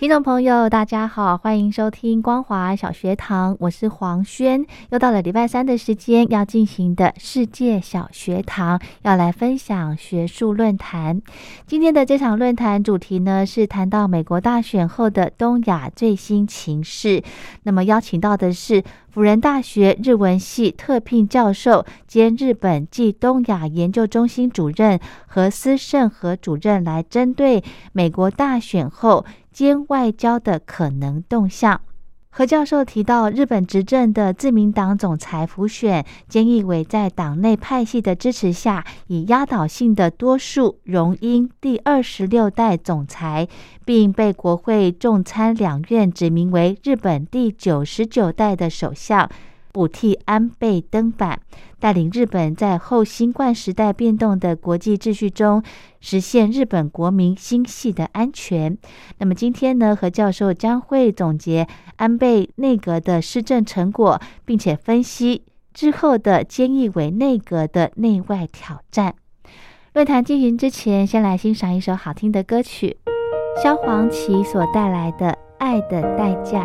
听众朋友，大家好，欢迎收听光华小学堂，我是黄轩。又到了礼拜三的时间，要进行的世界小学堂，要来分享学术论坛。今天的这场论坛主题呢，是谈到美国大选后的东亚最新情势。那么邀请到的是辅仁大学日文系特聘教授兼日本暨东亚研究中心主任何思胜和主任，来针对美国大选后。兼外交的可能动向，何教授提到，日本执政的自民党总裁辅选菅义伟在党内派系的支持下，以压倒性的多数荣膺第二十六代总裁，并被国会众参两院指名为日本第九十九代的首相。补替安倍登板，带领日本在后新冠时代变动的国际秩序中，实现日本国民心系的安全。那么今天呢，何教授将会总结安倍内阁的施政成果，并且分析之后的菅义伟内阁的内外挑战。论坛进行之前，先来欣赏一首好听的歌曲，萧煌奇所带来的《爱的代价》。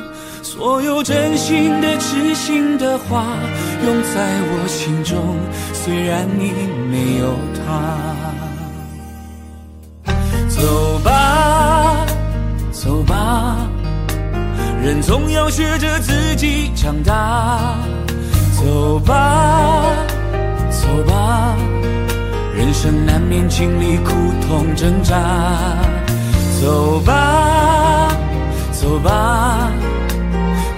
所有真心的、痴心的话，永在我心中。虽然你没有他，走吧，走吧，人总要学着自己长大。走吧，走吧，人生难免经历苦痛挣扎。走吧，走吧，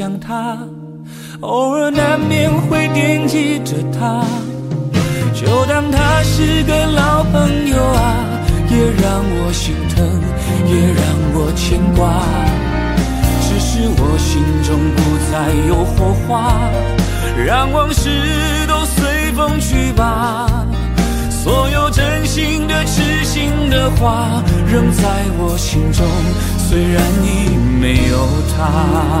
想他，偶尔难免会惦记着他，就当他是个老朋友啊，也让我心疼，也让我牵挂。只是我心中不再有火花，让往事都随风去吧。所有真心的、痴心的话，仍在我心中。虽然已没有他，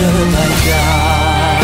的代价。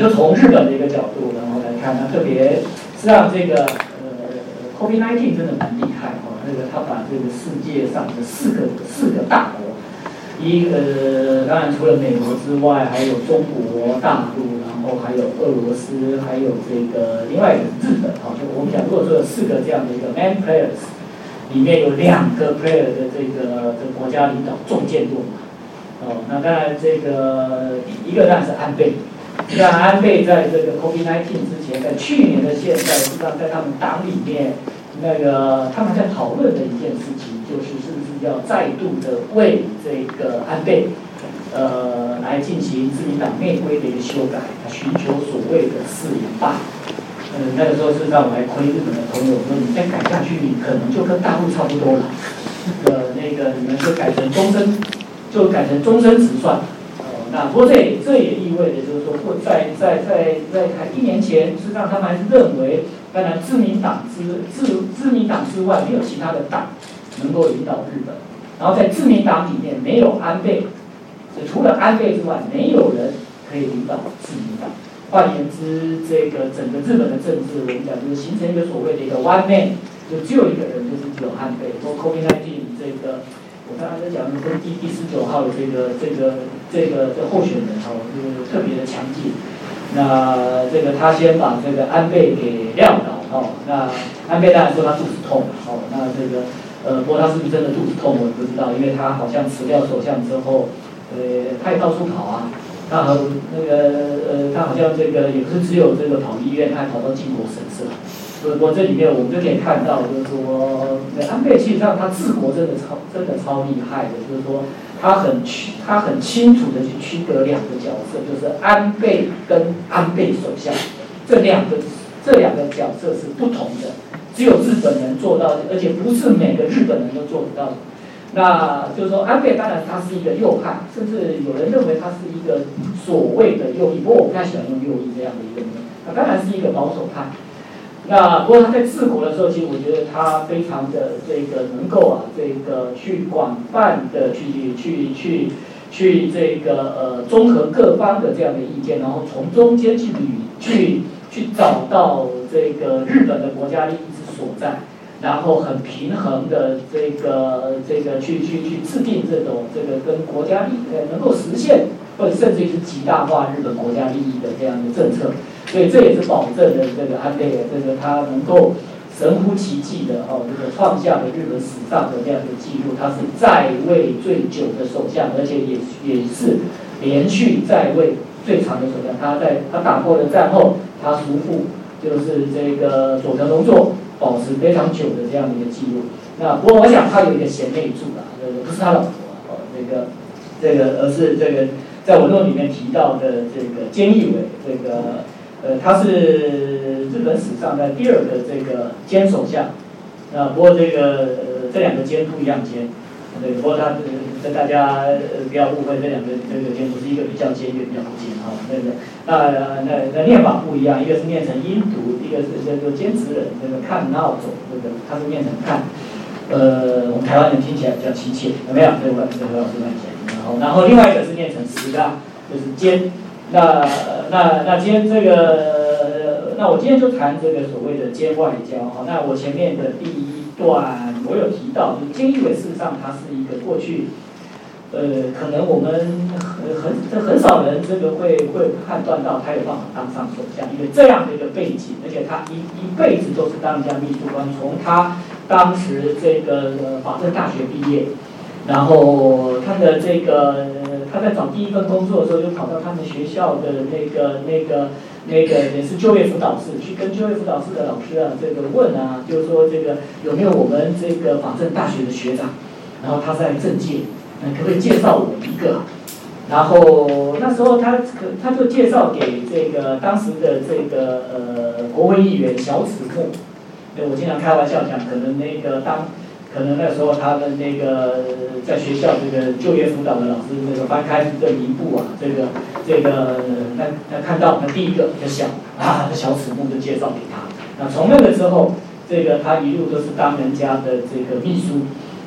就从日本的一个角度，然后来看，那特别实际上这个呃，COVID-19 真的蛮厉害哦。那个他把这个世界上的四个四个大国，一个当然除了美国之外，还有中国大陆，然后还有俄罗斯，还有这个另外一个日本哦。就我们讲，如果说有四个这样的一个 main players，里面有两个 player 的这个这国家领导重剑落马哦。那当然这个一个当然是安倍。像安倍在这个 COVID-19 之前，在去年的现在，实际上在他们党里面，那个他们在讨论的一件事情，就是是不是要再度的为这个安倍，呃，来进行自民党内规的一个修改，寻求所谓的四连霸。嗯，那个时候是让我还亏日本的朋友说，你再改下去，你可能就跟大陆差不多了。呃，那个你们就改成终身，就改成终身直算。那不过这这也意味着，就是说，或在在在在一年前，实际上他们还是认为，当然自民党之自自民党之外，没有其他的党能够领导日本。然后在自民党里面没有安倍，就除了安倍之外，没有人可以领导自民党。换言之，这个整个日本的政治，我们讲就是形成一个所谓的一个 one man，就只有一个人，就是只有安倍。说 COVID-19 这个。我刚刚在讲说第第十九号的这个这个这个这候选人哦，就是特别的强劲。那这个他先把这个安倍给撂倒哦。那安倍当然说他肚子痛哦。那这个呃，不过他是不是真的肚子痛，我也不知道，因为他好像辞掉首相之后，呃，他也到处跑啊。他和那个呃，他好像这个也不是只有这个跑医院，他还跑到靖国神社。所以说这里面我们就可以看到，就是说，安倍实际上他治国真的超真的超厉害的，就是说他很区他很清楚的去区隔两个角色，就是安倍跟安倍首相这两个这两个角色是不同的，只有日本人做到，而且不是每个日本人都做得到。那就是说，安倍当然他是一个右派，甚至有人认为他是一个所谓的右翼，不过我不太喜欢用右翼这样的一个名，他当然是一个保守派。那不过他在治国的时候，其实我觉得他非常的这个能够啊，这个去广泛的去去去去这个呃综合各方的这样的意见，然后从中间去去去找到这个日本的国家利益之所在，然后很平衡的这个这个去去去制定这种这个跟国家利呃能够实现或者甚至于是极大化日本国家利益的这样的政策。所以这也是保证了这个安倍的这个他能够神乎其技的哦，这个创下了日本史上的这样的记录。他是在位最久的首相，而且也也是连续在位最长的首相。他在他打破了战后他叔父就是这个佐藤荣作保持非常久的这样的一个记录。那不过我想他有一个贤内助啊，呃，不是他老婆哦，这个这个而是这个在文论里面提到的这个菅义伟这个。呃，他是日本史上的第二个这个兼首相，啊，不过这个呃这两个兼不一样兼，对，不过他跟大家呃不要误会，这两个这个简不是一个比较尖，一个比较不尖哈。那个那那那念法不一样，一个是念成音读，一个是叫做坚持人，那个看闹走，这个他是念成看。呃，我们台湾人听起来比较亲切，有没有？对，我这个老师来讲。然后，然后另外一个是念成十啊，就是尖。那那那今天这个，那我今天就谈这个所谓的尖外交哈。那我前面的第一段我有提到，就是菅义伟事实上他是一个过去，呃，可能我们很很很少人这个会会判断到他有办法当上首相，因为这样的一个背景，而且他一一辈子都是当家秘书官，从他当时这个法政大学毕业，然后他的这个。他在找第一份工作的时候，就跑到他们学校的那个、那个、那个也是就业辅导室，去跟就业辅导室的老师啊，这个问啊，就是说这个有没有我们这个法政大学的学长，然后他在政界，可不可以介绍我一个？然后那时候他可他就介绍给这个当时的这个呃国会议员小齿木，对我经常开玩笑讲，可能那个当。可能那时候他们那个在学校这个就业辅导的老师，那个翻开这一部啊，这个这个那那看到那第一个就想啊，小齿木就介绍给他。那从那个之后，这个他一路都是当人家的这个秘书。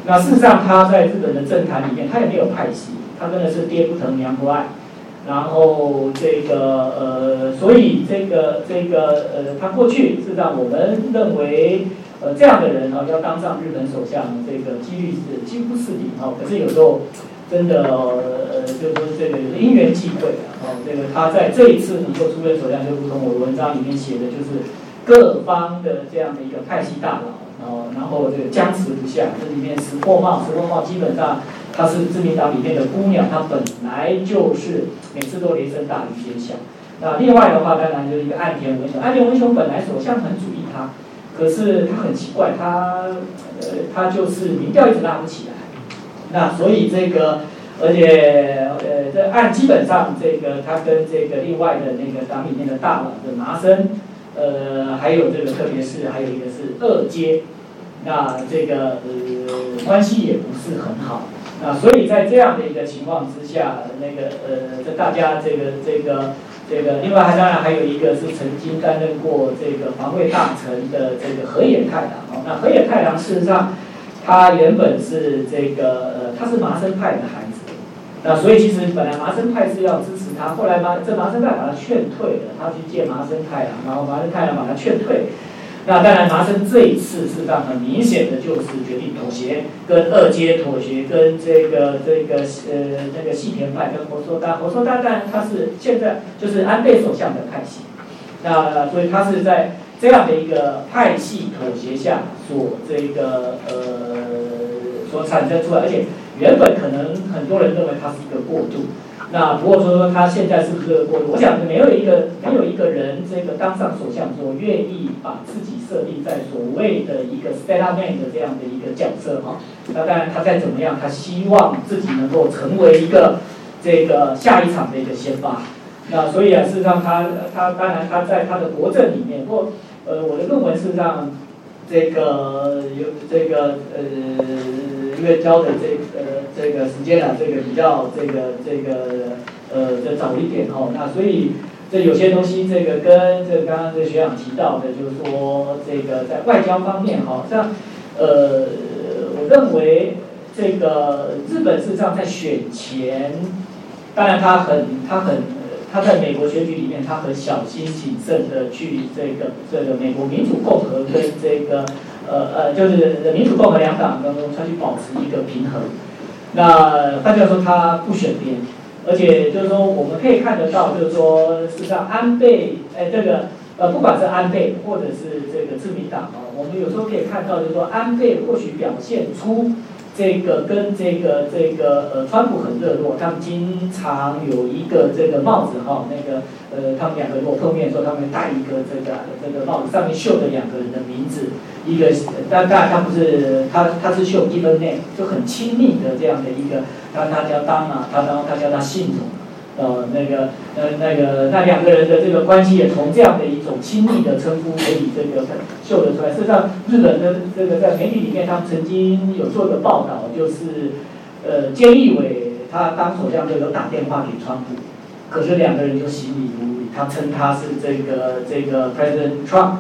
那事实上他在日本的政坛里面，他也没有派系，他真的是爹不疼娘不爱。然后这个呃，所以这个这个呃，他过去是让我们认为。呃，这样的人哈，要当上日本首相，这个几率是几乎是零哈。可是有时候，真的呃，就是说这个因缘际会啊，这个他在这一次能够出任首相，就如同我文章里面写的，就是各方的这样的一个派系大佬，然后然后这个僵持不下。这里面石破茂，石破茂基本上他是自民党里面的姑娘，他本来就是每次都雷声大雨点小。那另外的话，当然就是一个岸田文雄，岸田文雄本来首相很主意他。可是他很奇怪，他呃他就是民调一直拉不起来，那所以这个，而且呃这按基本上这个他跟这个另外的那个党里面的大佬的麻生，呃还有这个特别是还有一个是二阶，那这个呃关系也不是很好，那所以在这样的一个情况之下，那个呃这大家这个这个。这个另外还当然还有一个是曾经担任过这个防卫大臣的这个河野太郎哦，那河野太郎事实上他原本是这个呃他是麻生派的孩子，那所以其实本来麻生派是要支持他，后来麻这麻生派把他劝退了，他去见麻生太郎，然后麻生太郎把他劝退。那当然，麻生这一次是上很明显的，就是决定妥协，跟二阶妥协，跟这个这个呃那个细田派跟活说大，活说大但他是现在就是安倍首相的派系，那所以他是在这样的一个派系妥协下所这个呃所产生出来，而且原本可能很多人认为他是一个过渡。那不过说说他现在是不是过渡？我想没有一个没有一个人这个当上首相所愿意把自己设立在所谓的一个 statesman 的这样的一个角色哈。那当然他再怎么样，他希望自己能够成为一个这个下一场的一个先发。那所以啊，事实上他他当然他在他的国政里面，不呃我的论文事实上这个有这个呃。因为交的这呃这个时间啊，这个比较这个这个呃的早一点哦，那所以这有些东西这个跟这个刚刚这学长提到的，就是说这个在外交方面哈，像呃我认为这个日本事实上在选前，当然他很他很他在美国选举里面他很小心谨慎的去这个这个美国民主共和跟这个。呃呃，就是民主共和两党当中，他去保持一个平衡。那换句话说，他不选边，而且就是说，我们可以看得到，就是说，事实上，安倍，哎，这个呃，不管是安倍或者是这个自民党哦，我们有时候可以看到，就是说，安倍或许表现出。这个跟这个这个呃，川普很热络，他们经常有一个这个帽子哈，那个呃，他们两个如果碰面的时候，他们戴一个这个这个帽子，上面绣着两个人的名字，一个但当然他不是他他是绣 given name，就很亲密的这样的一个，他他叫当啊，他当他叫他信总，呃，那个，呃，那个，那两个人的这个关系也从这样的一种亲密的称呼可以这个秀得出来。事实上，日本的这个在媒体里面，他们曾经有做一个报道，就是，呃，菅义伟他当首相的时候打电话给川普，可是两个人就行礼如仪，他称他是这个这个 President Trump，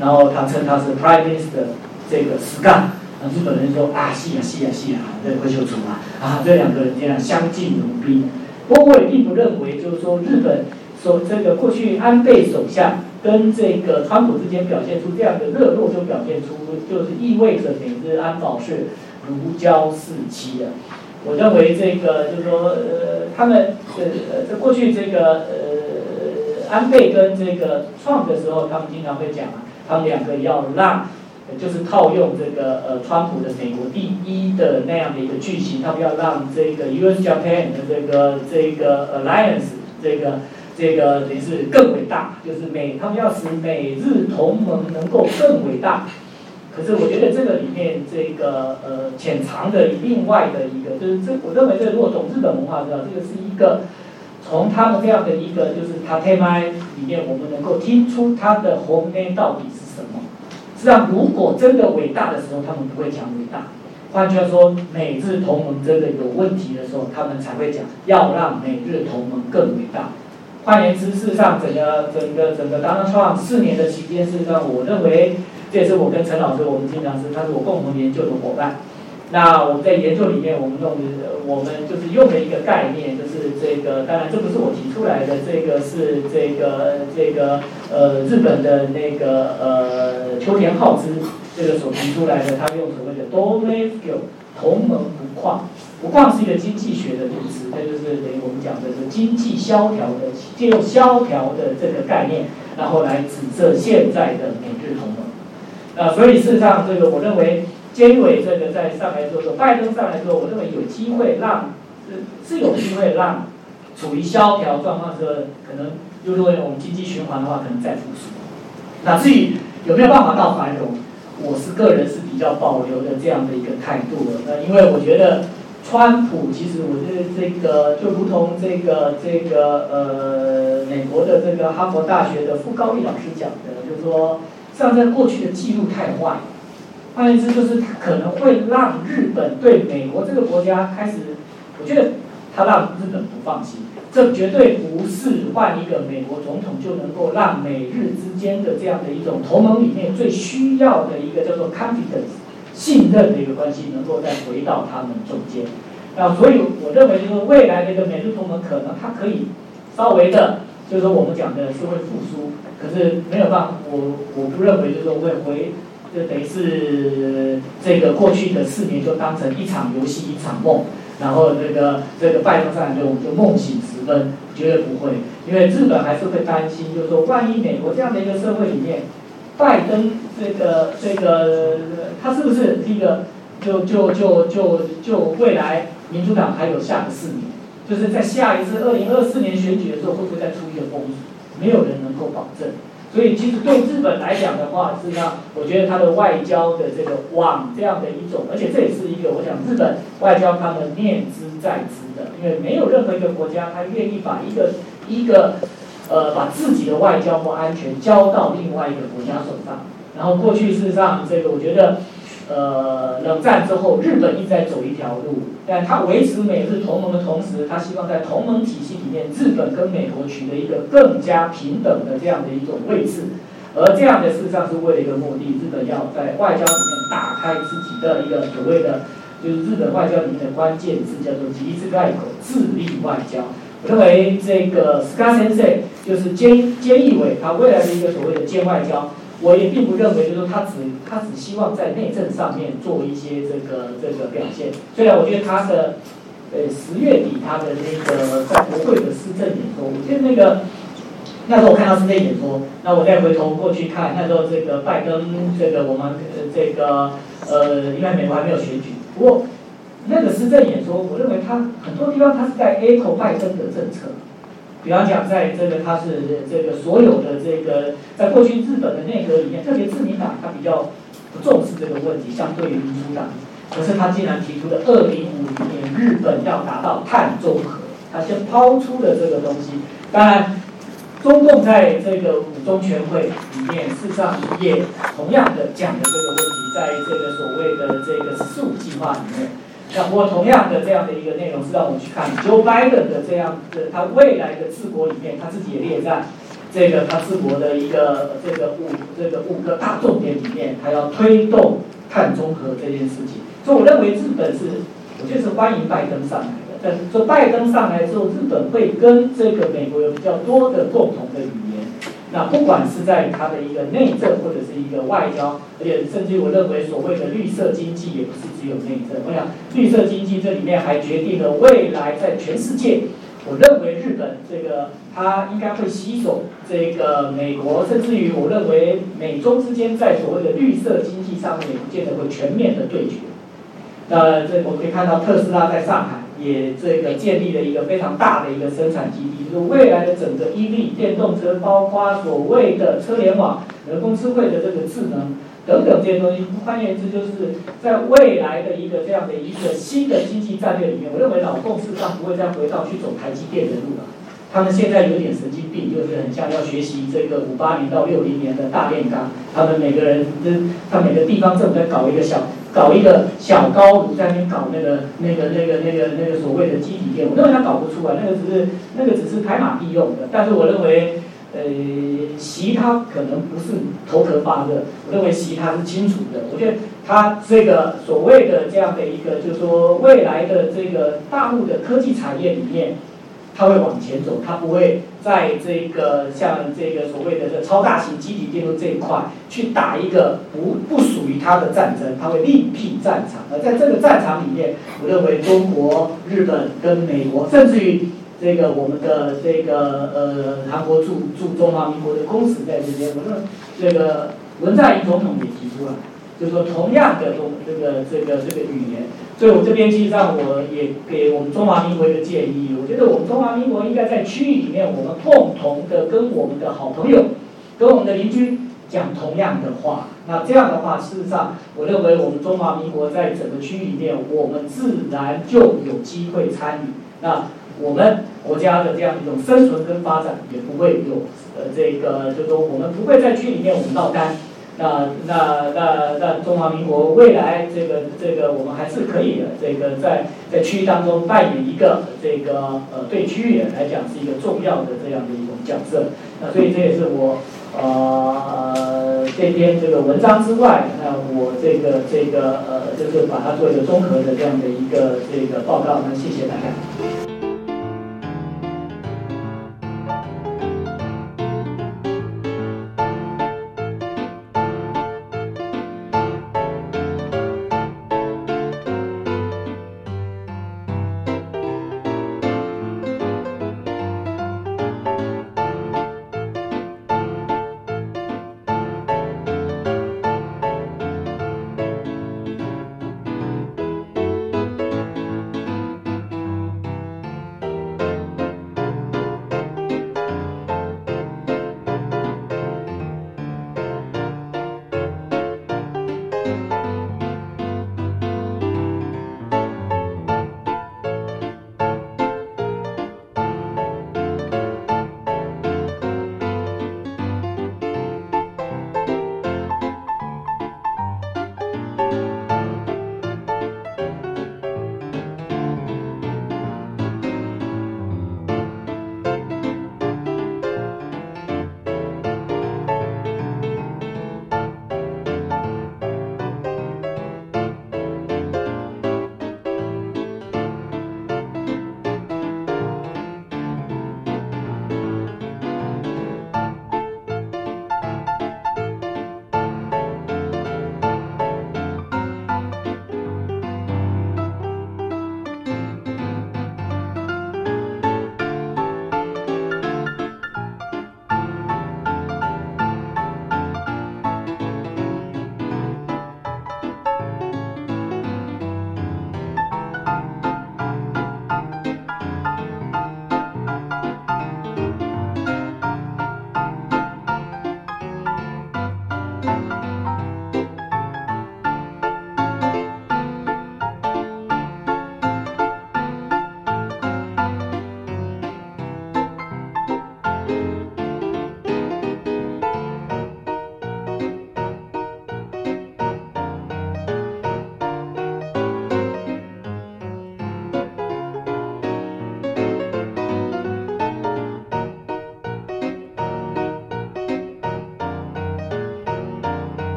然后他称他是 Prime Minister 这个 Scott，日本人说啊，是啊，是啊，是啊，这会秀出啊，啊，这两个人这样相敬如宾。不过我也并不认为，就是说日本说这个过去安倍首相跟这个川普之间表现出这样的热络，就表现出就是意味着美日安保是如胶似漆的。我认为这个就是说，呃，他们呃呃，在过去这个呃安倍跟这个创的时候，他们经常会讲啊，他们两个要让。就是套用这个呃，川普的美国第一的那样的一个剧情，他们要让这个 U.S. Japan 的这个这个 alliance 这个这个等于是更伟大，就是美他们要使美日同盟能够更伟大。可是我觉得这个里面这个呃潜藏的另外的一个，就是这我认为这如果懂日本文化知道，这个是一个从他们这样的一个就是他 t e m 里面，我们能够听出他的红 A 到底是什么。实际上，如果真的伟大的时候，他们不会讲伟大。换句话说，美日同盟真的有问题的时候，他们才会讲要让美日同盟更伟大。换言之，事实上，整个整个整个 Donald Trump 四年的期间，事实上，我认为这也是我跟陈老师，我们经常是他是我共同研究的伙伴。那我们在研究里面，我们用我们就是用的一个概念，就是这个，当然这不是我提出来的，这个是这个这个呃日本的那个呃秋田浩之这个所提出来的，他用所谓的 “domestic 同盟不旷”，不旷是一个经济学的名词，这就是等于我们讲的是经济萧条的，借用萧条的这个概念，然后来指责现在的美日同盟。啊，所以事实上，这个我认为。菅义伟这个在上来之后，拜登上来之后，我认为有机会让是是有机会让处于萧条状况时候，可能就如果我们经济循环的话，可能再复苏。那至于有没有办法到繁荣，我是个人是比较保留的这样的一个态度的。那因为我觉得川普其实我觉得这个就如同这个这个呃美国的这个哈佛大学的傅高义老师讲的，就是说上在过去的记录太坏。换言之，就是可能会让日本对美国这个国家开始，我觉得他让日本不放心。这绝对不是换一个美国总统就能够让美日之间的这样的一种同盟里面最需要的一个叫做 confidence 信任的一个关系，能够再回到他们中间。那所以我认为，就是未来的一个美日同盟，可能它可以稍微的，就是说我们讲的是会复苏，可是没有办法，我我不认为就是会回。就等于是这个过去的四年就当成一场游戏一场梦，然后这个这个拜登上来就就梦醒时分，绝对不会，因为日本还是会担心，就是说万一美国这样的一个社会里面，拜登这个这个他是不是第一个就就就就就未来民主党还有下个四年，就是在下一次二零二四年选举的时候会不会再出一个风，没有人能够保证。所以，其实对日本来讲的话，实际上，我觉得它的外交的这个网这样的一种，而且这也是一个，我想日本外交他们念之在之的，因为没有任何一个国家他愿意把一个一个呃把自己的外交或安全交到另外一个国家手上。然后过去事实上，这个我觉得。呃，冷战之后，日本一直在走一条路，但它维持美日同盟的同时，它希望在同盟体系里面，日本跟美国取得一个更加平等的这样的一种位置。而这样的事实上是为了一个目的，日本要在外交里面打开自己的一个所谓的，就是日本外交里面的关键字叫做“极致外口”，自立外交。我认为这个 Scarsense 就是菅菅义伟他未来的一个所谓的“菅外交”。我也并不认为，就是他只他只希望在内政上面做一些这个这个表现。虽然我觉得他的，呃十月底他的那个在国会的施政演说，我觉得那个那时候我看到施政演说，那我再回头过去看那时候这个拜登这个我们呃这个呃因为美国还没有选举，不过那个施政演说，我认为他很多地方他是在 echo 拜登的政策。比方讲，在这个他是这个所有的这个，在过去日本的内阁里面，特别自民党他比较不重视这个问题，相对于民主党。可是他竟然提出了二零五零年日本要达到碳中和，他先抛出了这个东西。当然，中共在这个五中全会里面，事实上也同样的讲了这个问题，在这个所谓的这个“十四五”计划里面。那我同样的这样的一个内容是让我们去看 Joe Biden 的这样的他未来的治国里面，他自己也列在这个他治国的一个这个五这个五个大重点里面，他要推动碳中和这件事情。所以我认为日本是，我就是欢迎拜登上来的。但是说拜登上来之后，日本会跟这个美国有比较多的共同的语言。那不管是在它的一个内政或者是一个外交，而且甚至于我认为所谓的绿色经济也不是只有内政。我想绿色经济这里面还决定了未来在全世界，我认为日本这个它应该会吸收这个美国，甚至于我认为美中之间在所谓的绿色经济上面也不见得会全面的对决。那这我们可以看到特斯拉在上海。也这个建立了一个非常大的一个生产基地，就是未来的整个 EV 电动车，包括所谓的车联网、人工智慧的这个智能等等这些东西，换言之，就是在未来的一个这样的一个新的经济战略里面，我认为老共事实上不会再回到去走台积电的路了。他们现在有点神经病，就是很像要学习这个五八年到六零年的大炼钢。他们每个人，他每个地方政府在搞一个小。搞一个小高炉在那边搞那个那个那个那个那个所谓的基体电，我认为他搞不出来，那个只是那个只是拍马屁用的。但是我认为，呃，习他可能不是头壳发热，我认为习他是清楚的。我觉得他这个所谓的这样的一个，就是说未来的这个大陆的科技产业里面。它会往前走，它不会在这个像这个所谓的这超大型机体电路这一块去打一个不不属于它的战争，它会另辟战场。而在这个战场里面，我认为中国、日本跟美国，甚至于这个我们的这个呃韩国驻驻中华民国的公使在这边，我认为这个文在寅总统也提出了，就是说同样的中这个这个这个语言。所以我这边其实上我也给我们中华民国一个建议，我觉得我们中华民国应该在区域里面，我们共同的跟我们的好朋友、跟我们的邻居讲同样的话。那这样的话，事实上，我认为我们中华民国在整个区域里面，我们自然就有机会参与。那我们国家的这样一种生存跟发展，也不会有呃这个，就是说我们不会在区域里面我们闹单。那那那那中华民国未来这个这个我们还是可以的，这个在在区域当中扮演一个这个呃对区域来讲是一个重要的这样的一种角色。那所以这也是我呃这篇这个文章之外，那我这个这个呃就是把它做一个综合的这样的一个这个报告。那谢谢大家。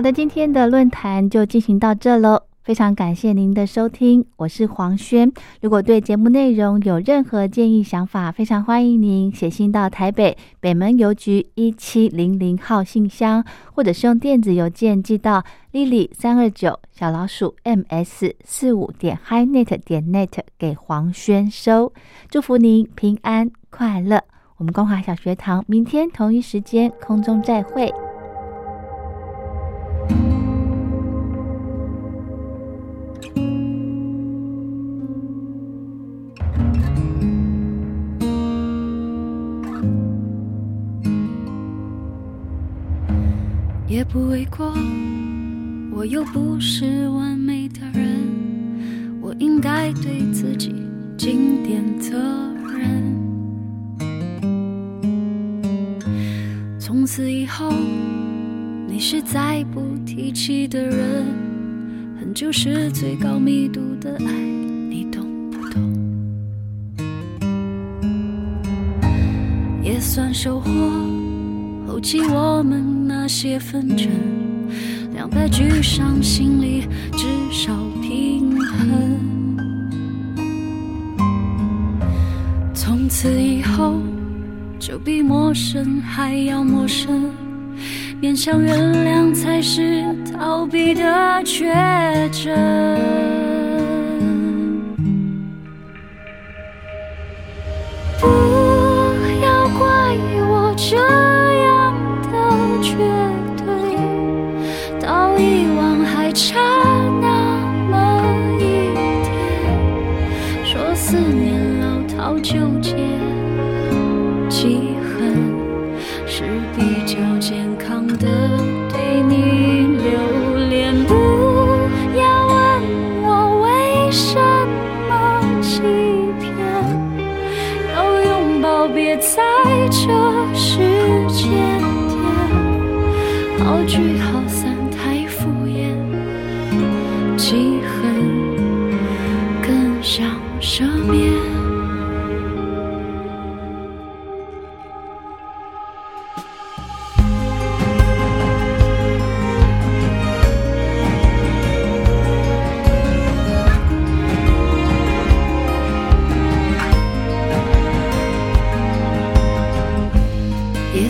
好的，今天的论坛就进行到这喽。非常感谢您的收听，我是黄轩。如果对节目内容有任何建议想法，非常欢迎您写信到台北北门邮局一七零零号信箱，或者是用电子邮件寄到 lily 三二九小老鼠 ms 四五点 highnet 点 net 给黄轩收。祝福您平安快乐。我们光华小学堂明天同一时间空中再会。也不为过，我又不是完美的人，我应该对自己尽点责任。从此以后，你是再不提起的人，恨就是最高密度的爱，你懂不懂？也算收获，后期我们。些纷争，两败俱伤，心里至少平衡。从此以后，就比陌生还要陌生，勉强原谅才是逃避的抉择。绝对到遗忘还差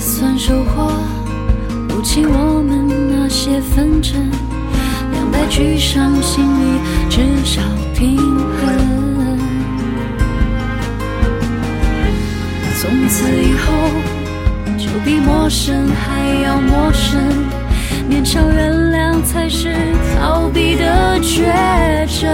也算收获，不欠我们那些纷争，两败俱伤，心里至少平衡。从此以后，就比陌生还要陌生，勉强原谅才是逃避的绝症。